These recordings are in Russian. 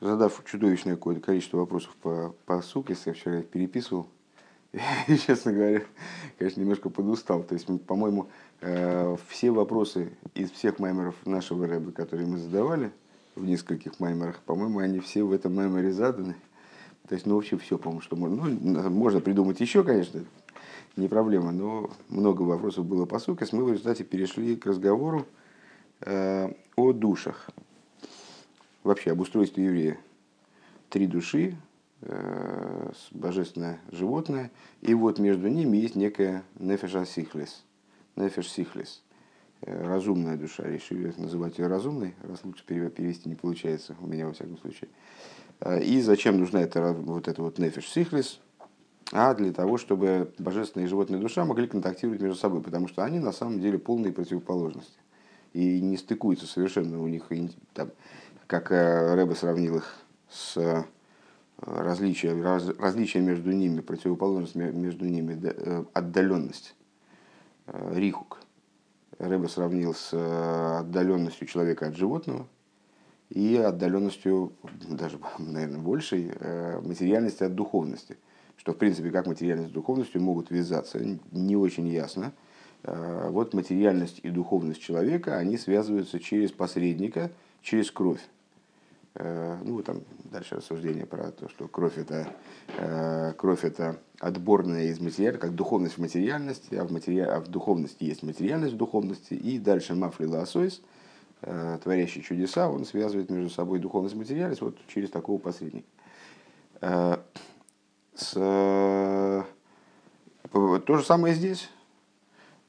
задав чудовищное какое-то количество вопросов по, по суке, я вчера их переписывал, и, честно говоря, конечно, немножко подустал. То есть, по-моему, э, все вопросы из всех маймеров нашего рэба, которые мы задавали в нескольких маймерах, по-моему, они все в этом маймере заданы. То есть, ну, вообще все, по-моему, что можно. Ну, можно придумать еще, конечно, не проблема, но много вопросов было по суке. Мы в результате перешли к разговору э, о душах. Вообще об устройстве еврея. Три души, э, божественное животное, и вот между ними есть некая нефеша сихлес, нефеш сихлес, э, разумная душа. Решили называть ее разумной, раз лучше перевести не получается, у меня во всяком случае. Э, и зачем нужна эта, вот эта вот нефеш сихлес? А для того, чтобы божественная и животная душа могли контактировать между собой, потому что они на самом деле полные противоположности. И не стыкуются совершенно у них, там, как Рэбе сравнил их с различия, раз, различия между ними, противоположность между ними, э, отдаленность, э, рихук. Рэба сравнил с э, отдаленностью человека от животного и отдаленностью, даже, наверное, большей, материальности от духовности. Что, в принципе, как материальность с духовностью могут вязаться, не очень ясно. Вот материальность и духовность человека, они связываются через посредника, через кровь. Э, ну, там дальше рассуждение про то, что кровь это, э, кровь это отборная из материала, как духовность в материальности, а в, матери... а в духовности есть материальность в духовности, и дальше Мафлила Асойс, э, творящий чудеса, он связывает между собой духовность и материальность вот через такого посредника. С... То же самое здесь.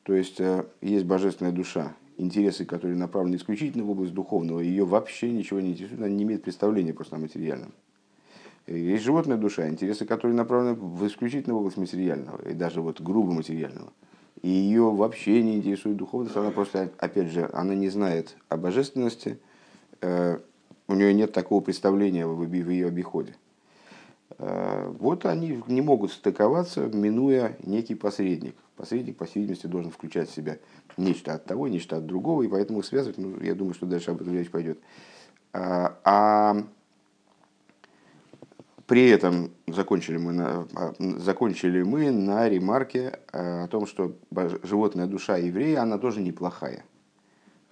То есть есть божественная душа, интересы, которые направлены исключительно в область духовного, ее вообще ничего не интересует, она не имеет представления просто о материальном. Есть животная душа, интересы, которые направлены в исключительно в область материального, и даже вот грубо материального. И ее вообще не интересует духовность, она просто, опять же, она не знает о божественности, э, у нее нет такого представления в ее обиходе. Э, вот они не могут стыковаться, минуя некий посредник. Посредник, по всей видимости, должен включать в себя нечто от того, нечто от другого, и поэтому их связывать, ну, я думаю, что дальше об этом речь пойдет. А, а при этом закончили мы, на, а, закончили мы на ремарке а, о том, что животная душа еврея, она тоже неплохая.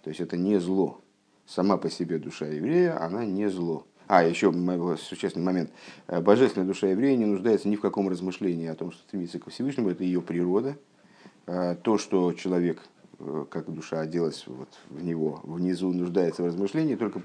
То есть это не зло. Сама по себе душа еврея, она не зло. А, еще существенный момент. Божественная душа еврея не нуждается ни в каком размышлении о том, что стремится к Всевышнему, это ее природа. То, что человек Э, как душа оделась вот в него, внизу нуждается в размышлении только